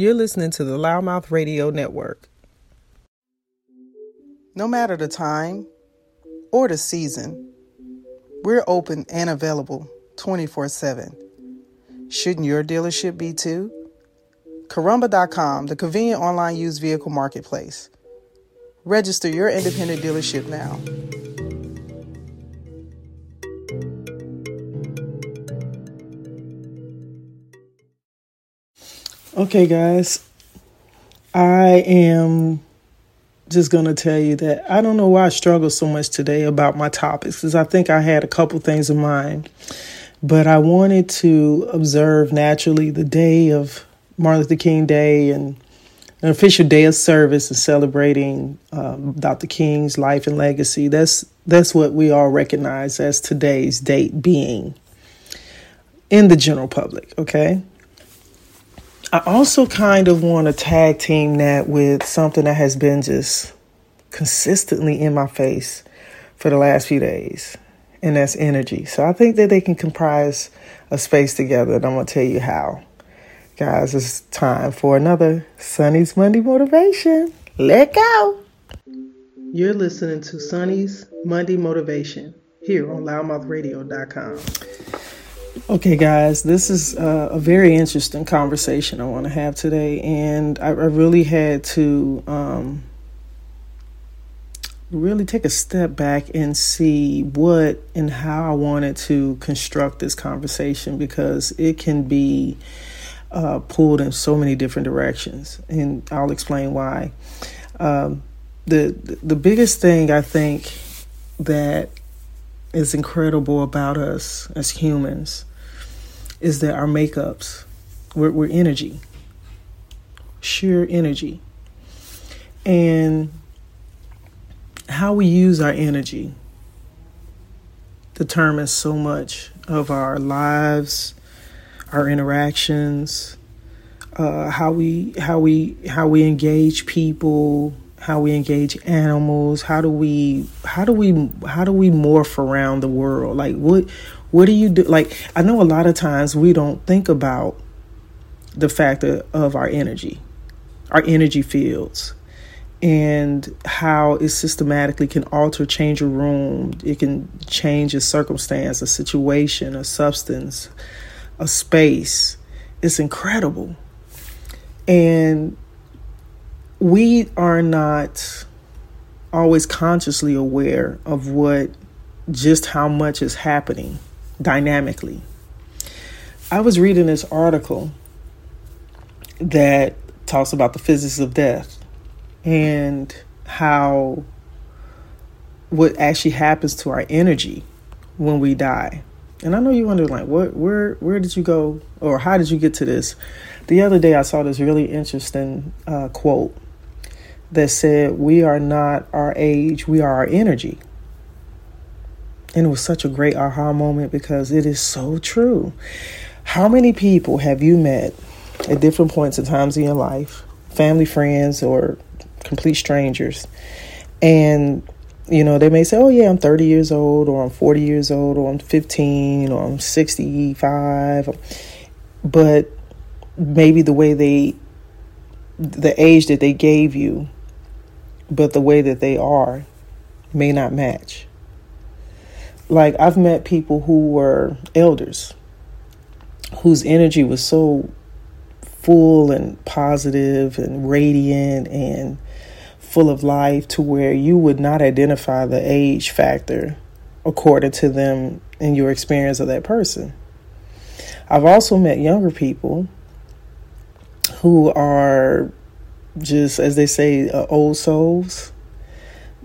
You're listening to the Loudmouth Radio Network. No matter the time or the season, we're open and available 24 7. Shouldn't your dealership be too? Carrumba.com, the convenient online used vehicle marketplace. Register your independent dealership now. Okay, guys, I am just going to tell you that I don't know why I struggle so much today about my topics because I think I had a couple things in mind. But I wanted to observe naturally the day of Martin Luther King Day and an official day of service and celebrating um, Dr. King's life and legacy. That's that's what we all recognize as today's date being in the general public. Okay. I also kind of want to tag team that with something that has been just consistently in my face for the last few days, and that's energy. So I think that they can comprise a space together, and I'm going to tell you how. Guys, it's time for another Sonny's Monday Motivation. Let go. You're listening to Sonny's Monday Motivation here on loudmouthradio.com. Okay, guys, this is uh, a very interesting conversation I want to have today, and I, I really had to um, really take a step back and see what and how I wanted to construct this conversation because it can be uh, pulled in so many different directions, and I'll explain why. Um, the the biggest thing I think that is incredible about us as humans is that our makeups, we're, we're energy, sheer energy. And how we use our energy determines so much of our lives, our interactions, uh, how we how we how we engage people, how we engage animals, how do we how do we how do we morph around the world? Like what what do you do? Like, I know a lot of times we don't think about the factor of our energy, our energy fields, and how it systematically can alter, change a room. It can change a circumstance, a situation, a substance, a space. It's incredible. And we are not always consciously aware of what just how much is happening dynamically. I was reading this article that talks about the physics of death and how what actually happens to our energy when we die. And I know you wonder like what where where did you go or how did you get to this? The other day I saw this really interesting uh, quote that said we are not our age, we are our energy. And it was such a great aha moment because it is so true. How many people have you met at different points and times in your life, family, friends, or complete strangers? And, you know, they may say, oh, yeah, I'm 30 years old, or I'm 40 years old, or I'm 15, or I'm 65. But maybe the way they, the age that they gave you, but the way that they are may not match like I've met people who were elders whose energy was so full and positive and radiant and full of life to where you would not identify the age factor according to them in your experience of that person. I've also met younger people who are just, as they say, uh, old souls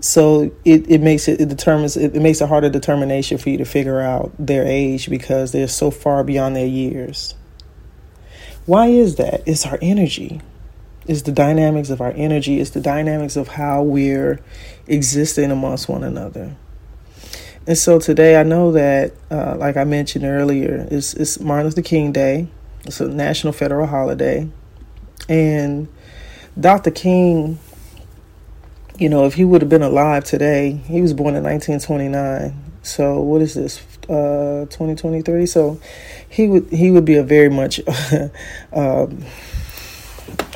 so it, it makes it, it determines it, it makes a harder determination for you to figure out their age because they're so far beyond their years. Why is that? It's our energy. It's the dynamics of our energy. It's the dynamics of how we're existing amongst one another. And so today, I know that, uh, like I mentioned earlier, it's, it's Martin Luther King Day. It's a national federal holiday. And Dr. King you know, if he would have been alive today, he was born in 1929. So what is this? Uh, 2023. So he would he would be a very much um,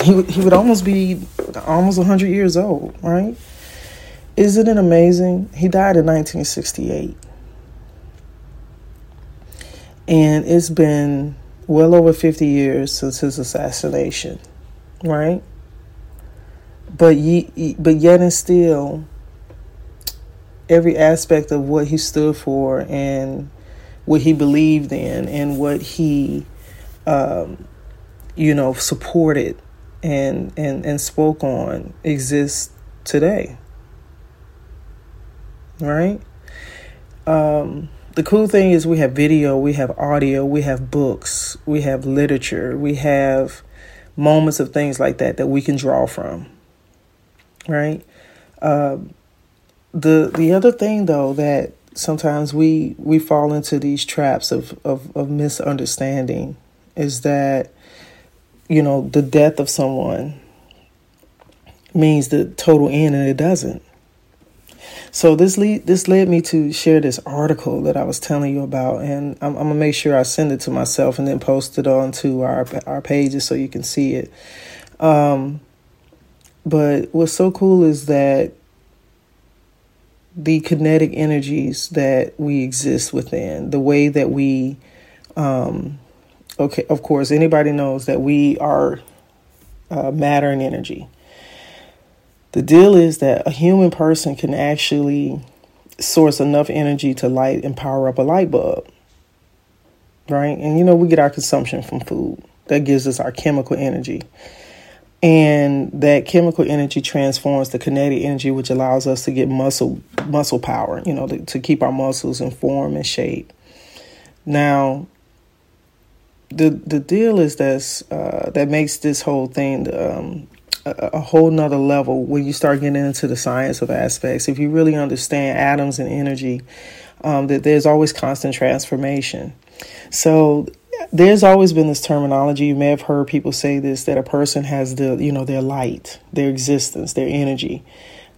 he he would almost be almost 100 years old, right? Isn't it amazing? He died in 1968. And it's been well over 50 years since his assassination, right? But ye, but yet and still every aspect of what he stood for and what he believed in and what he um, you know supported and and and spoke on exists today. Right? Um, the cool thing is we have video we have audio we have books we have literature we have moments of things like that that we can draw from right uh, the the other thing though that sometimes we we fall into these traps of, of, of misunderstanding is that you know the death of someone means the total end and it doesn't so this lead this led me to share this article that I was telling you about, and I'm, I'm, gonna make sure I send it to myself and then post it onto our our pages so you can see it. Um, but what's so cool is that the kinetic energies that we exist within, the way that we, um, okay, of course, anybody knows that we are uh, matter and energy. The deal is that a human person can actually source enough energy to light and power up a light bulb. Right? And you know, we get our consumption from food. That gives us our chemical energy. And that chemical energy transforms the kinetic energy, which allows us to get muscle muscle power. You know, to, to keep our muscles in form and shape. Now, the the deal is that uh, that makes this whole thing um, a, a, whole nother level when you start getting into the science of aspects. If you really understand atoms and energy, um, that there's always constant transformation. So there's always been this terminology. You may have heard people say this that a person has the, you know, their light, their existence, their energy.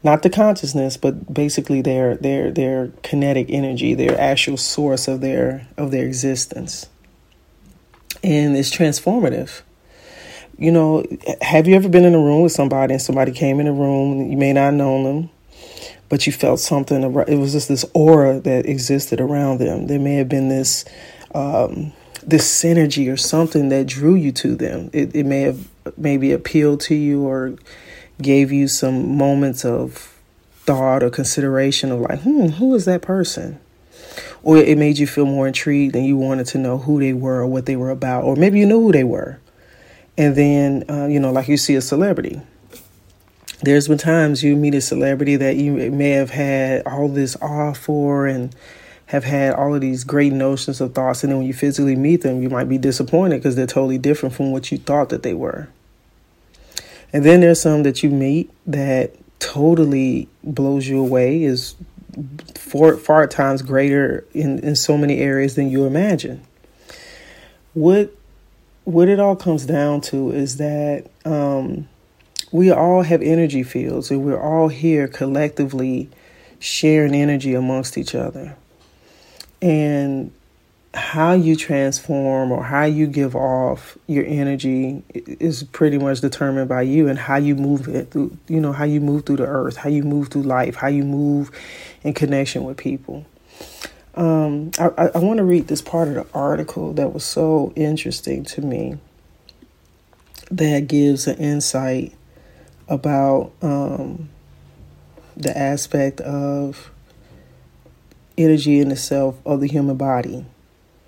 Not the consciousness, but basically their their their kinetic energy, their actual source of their of their existence. And it's transformative. You know, have you ever been in a room with somebody and somebody came in the room, you may not know them, but you felt something, it was just this aura that existed around them. There may have been this um, this synergy or something that drew you to them. It, it may have maybe appealed to you or gave you some moments of thought or consideration of like, hmm, who is that person? Or it made you feel more intrigued and you wanted to know who they were or what they were about, or maybe you knew who they were. And then, uh, you know, like you see a celebrity. There's been times you meet a celebrity that you may have had all this awe for and have had all of these great notions of thoughts, and then when you physically meet them, you might be disappointed because they're totally different from what you thought that they were. And then there's some that you meet that totally blows you away, is far, far times greater in, in so many areas than you imagine. What what it all comes down to is that um, we all have energy fields, and we're all here collectively sharing energy amongst each other and how you transform or how you give off your energy is pretty much determined by you and how you move it through you know how you move through the earth how you move through life how you move in connection with people. Um, I, I want to read this part of the article that was so interesting to me that gives an insight about um, the aspect of energy in itself of the human body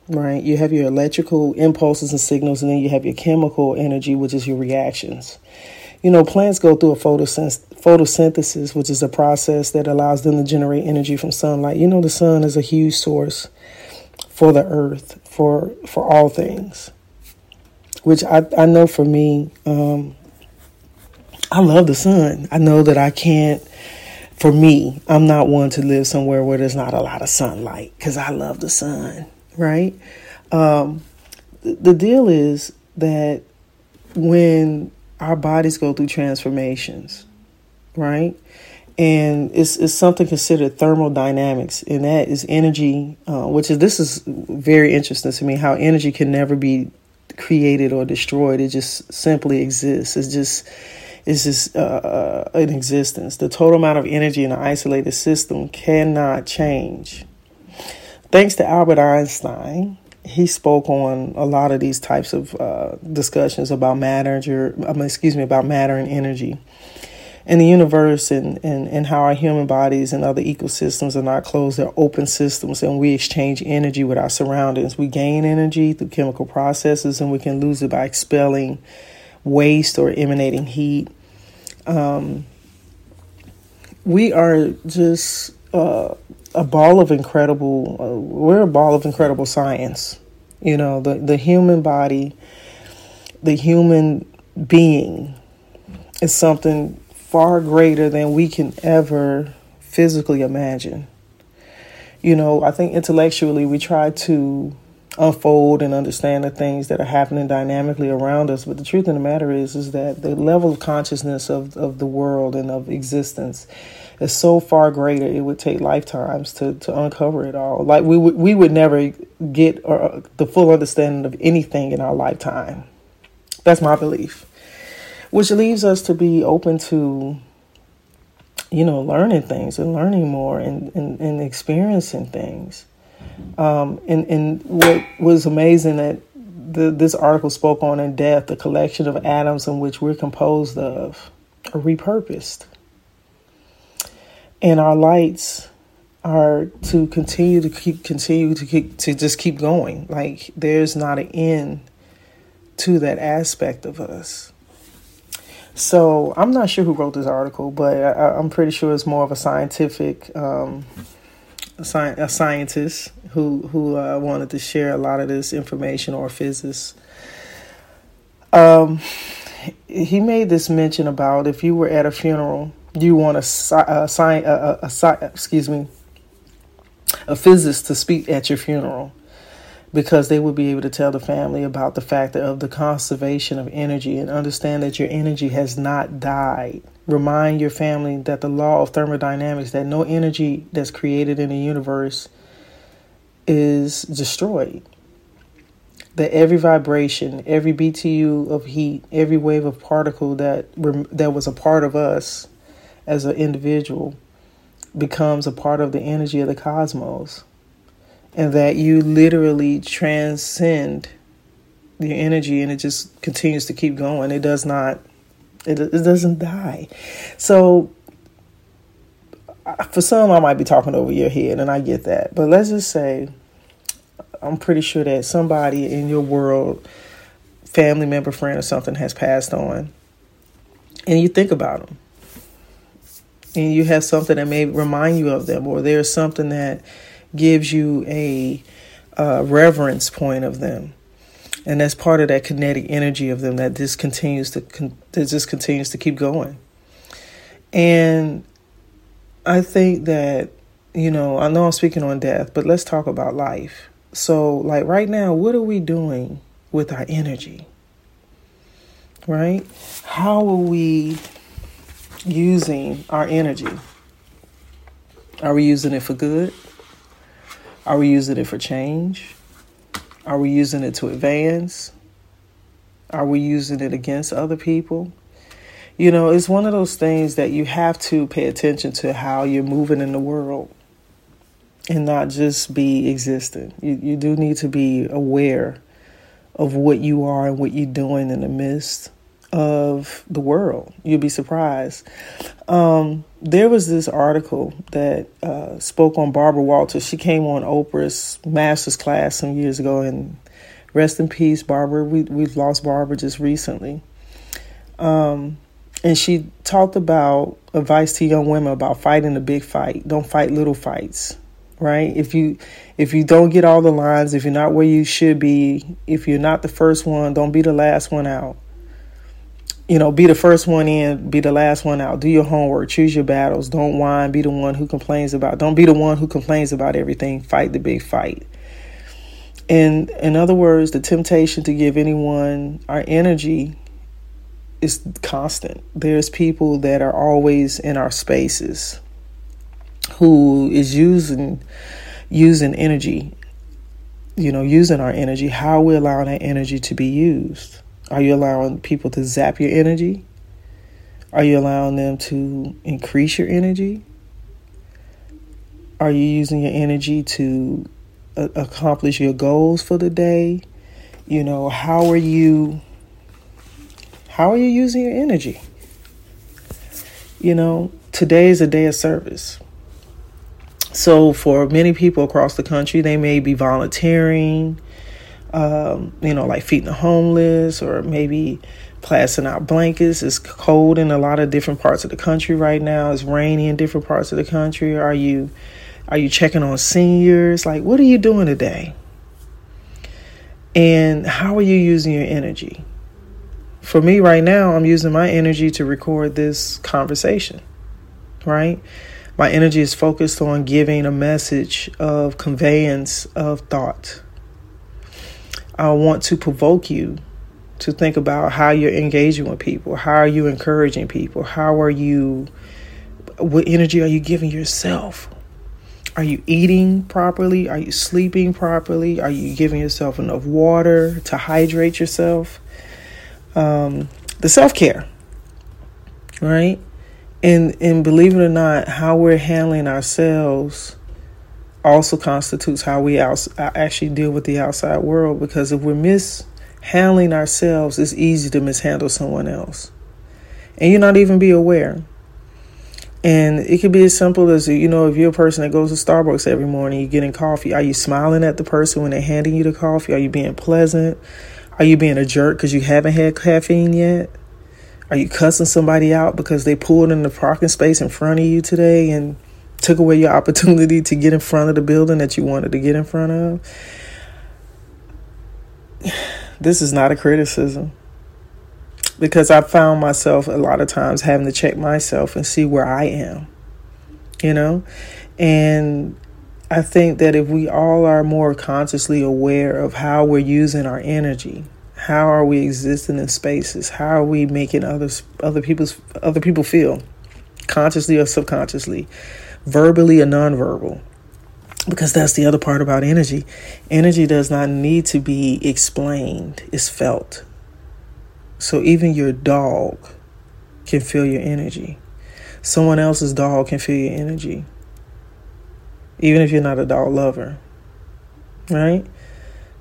right? You have your electrical impulses and signals and then you have your chemical energy which is your reactions. You know plants go through a photosynthesis which is a process that allows them to generate energy from sunlight. You know the sun is a huge source for the earth for for all things which i, I know for me um, i love the sun. I know that i can't for me, I'm not one to live somewhere where there's not a lot of sunlight because I love the sun, right? Um, the deal is that when our bodies go through transformations, right? And it's, it's something considered thermodynamics, and that is energy, uh, which is this is very interesting to me how energy can never be created or destroyed. It just simply exists. It's just it's just uh, uh, an existence. The total amount of energy in an isolated system cannot change. Thanks to Albert Einstein, he spoke on a lot of these types of uh, discussions about matter, um, excuse me, about matter and energy and the universe and, and, and how our human bodies and other ecosystems are not closed, they're open systems, and we exchange energy with our surroundings. We gain energy through chemical processes, and we can lose it by expelling waste or emanating heat. Um, we are just uh, a ball of incredible, uh, we're a ball of incredible science. You know, the, the human body, the human being is something far greater than we can ever physically imagine. You know, I think intellectually we try to unfold and understand the things that are happening dynamically around us, but the truth of the matter is is that the level of consciousness of, of the world and of existence is so far greater it would take lifetimes to, to uncover it all. Like we would we would never get or, the full understanding of anything in our lifetime. That's my belief which leaves us to be open to you know learning things and learning more and, and, and experiencing things um, and, and what was amazing that the, this article spoke on in death the collection of atoms in which we're composed of are repurposed. And our lights are to continue to keep continue to keep to just keep going. Like there's not an end to that aspect of us. So I'm not sure who wrote this article, but I, am pretty sure it's more of a scientific, um, sci- a, scientist who who uh, wanted to share a lot of this information or physicist. Um, he made this mention about if you were at a funeral, you want a, a, a, a, a excuse me, a physicist to speak at your funeral because they would be able to tell the family about the fact of the conservation of energy and understand that your energy has not died. Remind your family that the law of thermodynamics, that no energy that's created in the universe is destroyed. That every vibration, every BTU of heat, every wave of particle that that was a part of us as an individual becomes a part of the energy of the cosmos and that you literally transcend your energy and it just continues to keep going. It does not, it, it doesn't die. So, for some, I might be talking over your head, and I get that. But let's just say, I'm pretty sure that somebody in your world, family member, friend, or something, has passed on, and you think about them, and you have something that may remind you of them, or there's something that gives you a uh, reverence point of them. And that's part of that kinetic energy of them that just continues to con- that just continues to keep going. And i think that you know i know i'm speaking on death but let's talk about life. So like right now what are we doing with our energy? Right? How are we using our energy? Are we using it for good are we using it for change? Are we using it to advance? Are we using it against other people? You know, it's one of those things that you have to pay attention to how you're moving in the world and not just be existing. You, you do need to be aware of what you are and what you're doing in the midst of the world. You'd be surprised. Um, there was this article that uh, spoke on Barbara Walters. She came on Oprah's master's class some years ago, and rest in peace, Barbara. We we've lost Barbara just recently. Um, and she talked about advice to young women about fighting the big fight. Don't fight little fights, right? If you if you don't get all the lines, if you're not where you should be, if you're not the first one, don't be the last one out you know, be the first one in, be the last one out. Do your homework, choose your battles. Don't whine, be the one who complains about. Don't be the one who complains about everything. Fight the big fight. And in other words, the temptation to give anyone our energy is constant. There's people that are always in our spaces who is using using energy you know, using our energy, how we allowing that energy to be used? Are you allowing people to zap your energy? Are you allowing them to increase your energy? Are you using your energy to uh, accomplish your goals for the day? You know, how are you how are you using your energy? You know, today is a day of service. So, for many people across the country, they may be volunteering, um, you know, like feeding the homeless or maybe passing out blankets. It's cold in a lot of different parts of the country right now. It's rainy in different parts of the country. Are you are you checking on seniors? Like, what are you doing today? And how are you using your energy? For me right now, I'm using my energy to record this conversation, right? My energy is focused on giving a message of conveyance of thought. I want to provoke you to think about how you're engaging with people. How are you encouraging people? How are you, what energy are you giving yourself? Are you eating properly? Are you sleeping properly? Are you giving yourself enough water to hydrate yourself? Um, the self care, right? And and believe it or not, how we're handling ourselves also constitutes how we out, uh, actually deal with the outside world. Because if we're mishandling ourselves, it's easy to mishandle someone else, and you not even be aware. And it could be as simple as you know, if you're a person that goes to Starbucks every morning, you're getting coffee. Are you smiling at the person when they're handing you the coffee? Are you being pleasant? Are you being a jerk because you haven't had caffeine yet? Are you cussing somebody out because they pulled in the parking space in front of you today and took away your opportunity to get in front of the building that you wanted to get in front of? This is not a criticism because I found myself a lot of times having to check myself and see where I am, you know? And I think that if we all are more consciously aware of how we're using our energy, how are we existing in spaces? How are we making others other people's other people feel? Consciously or subconsciously, verbally or nonverbal. Because that's the other part about energy. Energy does not need to be explained, it's felt. So even your dog can feel your energy. Someone else's dog can feel your energy. Even if you're not a dog lover. Right?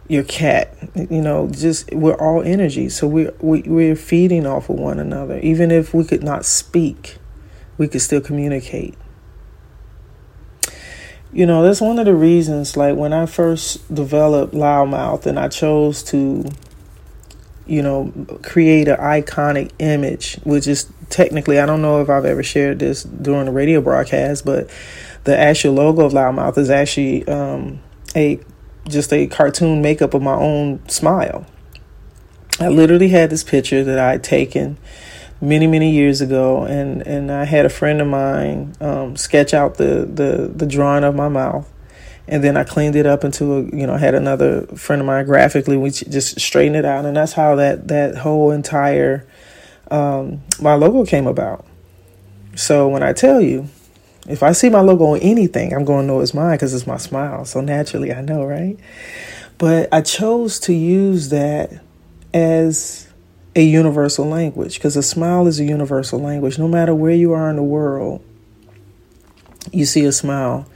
your cat you know just we're all energy so we're we, we're feeding off of one another even if we could not speak we could still communicate you know that's one of the reasons like when i first developed loudmouth and i chose to you know create an iconic image which is technically i don't know if i've ever shared this during the radio broadcast but the actual logo of loudmouth is actually um, a just a cartoon makeup of my own smile. I literally had this picture that I had taken many many years ago, and and I had a friend of mine um, sketch out the the the drawing of my mouth, and then I cleaned it up into a you know had another friend of mine graphically we just straightened it out, and that's how that that whole entire um, my logo came about. So when I tell you if I see my logo on anything, I'm going to know it's mine because it's my smile. So naturally, I know, right? But I chose to use that as a universal language because a smile is a universal language. No matter where you are in the world, you see a smile,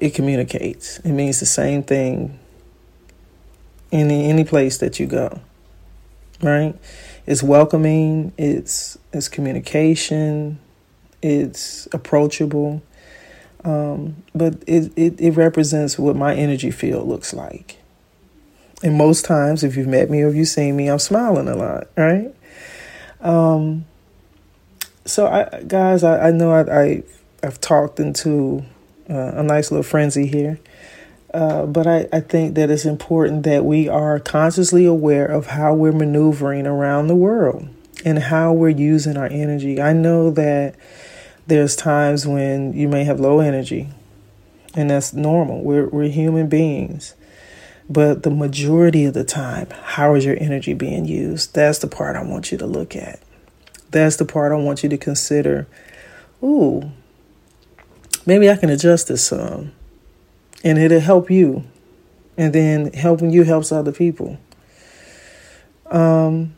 it communicates. It means the same thing in any place that you go. Right? It's welcoming, it's it's communication, it's approachable, um, but it, it, it represents what my energy field looks like. And most times, if you've met me or if you've seen me, I'm smiling a lot, right? Um, so, I, guys, I, I know I, I, have talked into uh, a nice little frenzy here. Uh, but I, I think that it's important that we are consciously aware of how we're maneuvering around the world and how we're using our energy. I know that there's times when you may have low energy, and that's normal. We're, we're human beings. But the majority of the time, how is your energy being used? That's the part I want you to look at. That's the part I want you to consider. Ooh, maybe I can adjust this some. And it'll help you and then helping you helps other people. Um,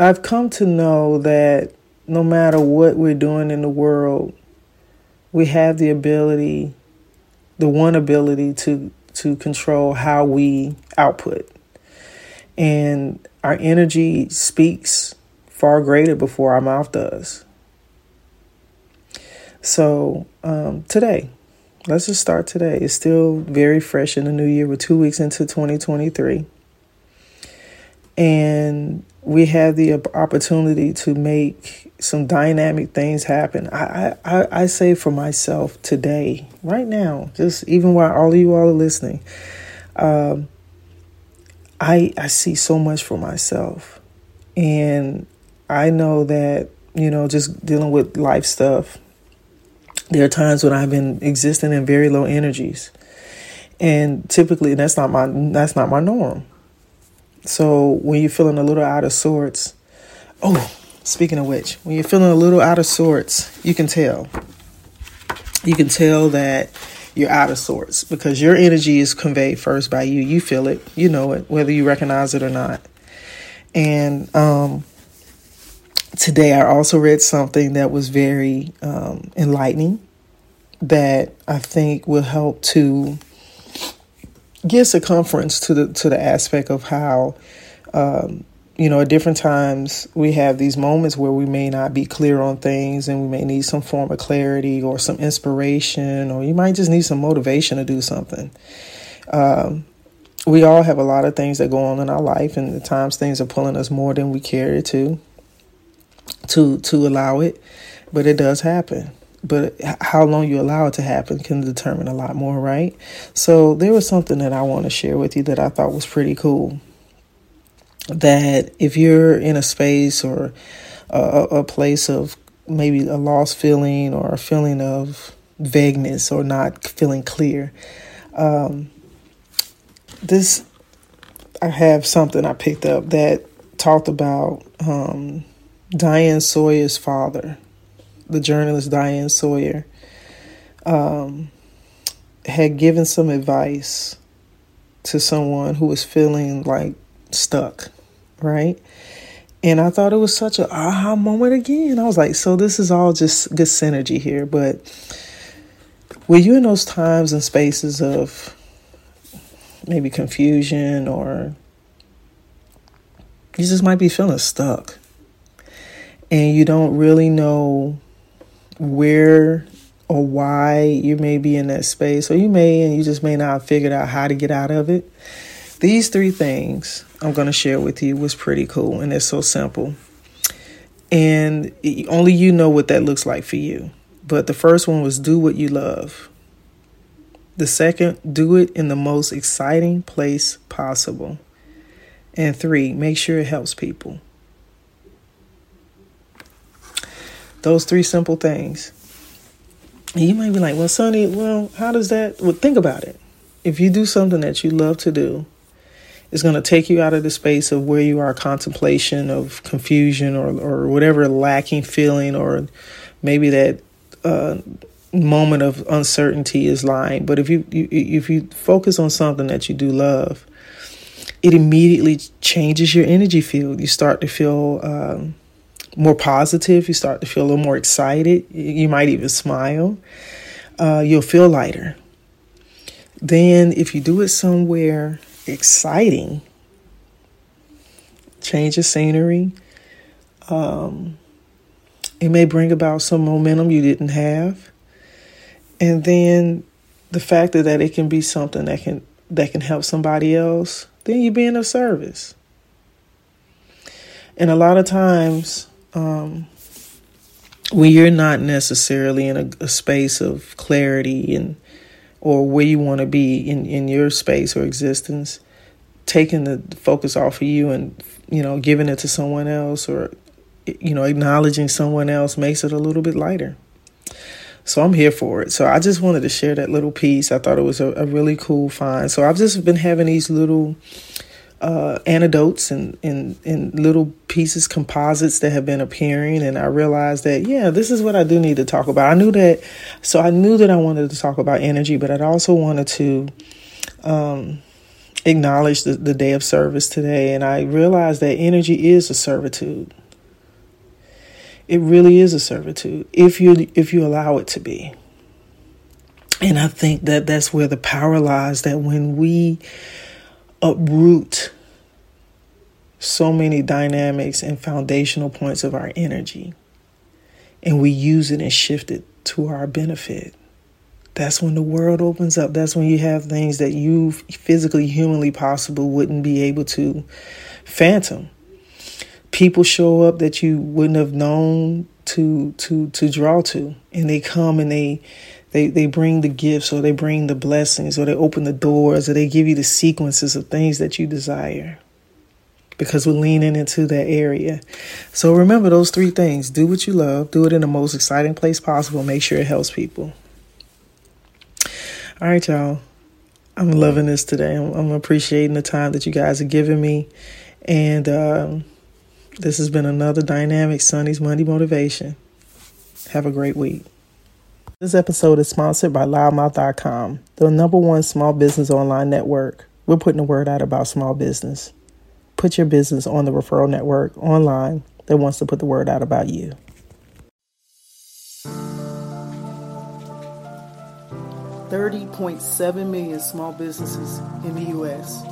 I've come to know that no matter what we're doing in the world, we have the ability, the one ability to to control how we output. And our energy speaks far greater before our mouth does. So um, today, let's just start today. It's still very fresh in the new year. We're two weeks into 2023. And we have the opportunity to make some dynamic things happen. I, I, I say for myself today, right now, just even while all of you all are listening, um, I I see so much for myself, and I know that you know just dealing with life stuff. There are times when I've been existing in very low energies, and typically that's not my that's not my norm. So when you're feeling a little out of sorts, oh, speaking of which, when you're feeling a little out of sorts, you can tell. You can tell that you're out of sorts because your energy is conveyed first by you. You feel it, you know it, whether you recognize it or not. And um, today I also read something that was very um, enlightening that I think will help to give circumference to the to the aspect of how um, you know at different times we have these moments where we may not be clear on things and we may need some form of clarity or some inspiration or you might just need some motivation to do something um, we all have a lot of things that go on in our life and at times things are pulling us more than we care to to to allow it but it does happen but how long you allow it to happen can determine a lot more, right? So there was something that I want to share with you that I thought was pretty cool. That if you're in a space or a, a place of maybe a lost feeling or a feeling of vagueness or not feeling clear, um, this I have something I picked up that talked about um, Diane Sawyer's father the journalist Diane Sawyer, um, had given some advice to someone who was feeling like stuck, right? And I thought it was such a aha moment again. I was like, so this is all just good synergy here. But were you in those times and spaces of maybe confusion or you just might be feeling stuck and you don't really know where or why you may be in that space, or you may and you just may not have figured out how to get out of it. These three things I'm going to share with you was pretty cool, and it's so simple. And only you know what that looks like for you. But the first one was do what you love. The second, do it in the most exciting place possible. And three, make sure it helps people. Those three simple things. You might be like, well, Sonny, well, how does that? Well, think about it. If you do something that you love to do, it's going to take you out of the space of where you are contemplation of confusion or, or whatever lacking feeling or maybe that uh, moment of uncertainty is lying. But if you, you if you focus on something that you do love, it immediately changes your energy field. You start to feel um, more positive. You start to feel a little more excited. You might even smile. Uh, you'll feel lighter. Then, if you do it somewhere exciting, change of scenery. Um, it may bring about some momentum you didn't have. And then the fact that, it can be something that can that can help somebody else, then you're being of service. And a lot of times um, when you're not necessarily in a, a space of clarity and or where you want to be in, in your space or existence, taking the focus off of you and you know giving it to someone else or you know acknowledging someone else makes it a little bit lighter. So I'm here for it. So I just wanted to share that little piece. I thought it was a, a really cool find. So I've just been having these little uh, anecdotes and, and, and little pieces, composites that have been appearing. And I realized that, yeah, this is what I do need to talk about. I knew that, so I knew that I wanted to talk about energy, but I also wanted to um, acknowledged the, the day of service today, and I realized that energy is a servitude. It really is a servitude if you if you allow it to be. And I think that that's where the power lies. That when we uproot so many dynamics and foundational points of our energy, and we use it and shift it to our benefit. That's when the world opens up. That's when you have things that you physically, humanly possible wouldn't be able to phantom. People show up that you wouldn't have known to to to draw to, and they come and they they they bring the gifts or they bring the blessings or they open the doors or they give you the sequences of things that you desire because we're leaning into that area. So remember those three things do what you love, do it in the most exciting place possible, make sure it helps people. All right, y'all. I'm loving this today. I'm, I'm appreciating the time that you guys are giving me. And um, this has been another dynamic Sonny's Monday Motivation. Have a great week. This episode is sponsored by loudmouth.com, the number one small business online network. We're putting the word out about small business put your business on the referral network online that wants to put the word out about you. Thirty point seven million small businesses in the U.S.,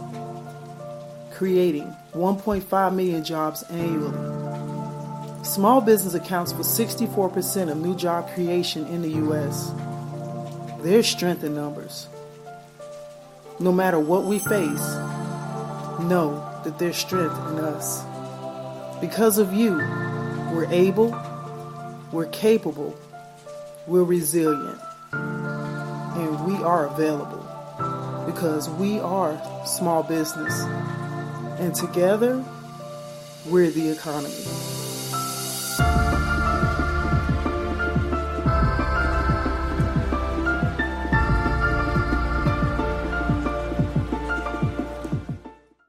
creating 1.5 million jobs annually. Small business accounts for 64% of new job creation in the U.S. There's strength in numbers. No matter what we face, know that there's strength in us. Because of you, we're able, we're capable, we're resilient, and we are available because we are small business. And together, we're the economy.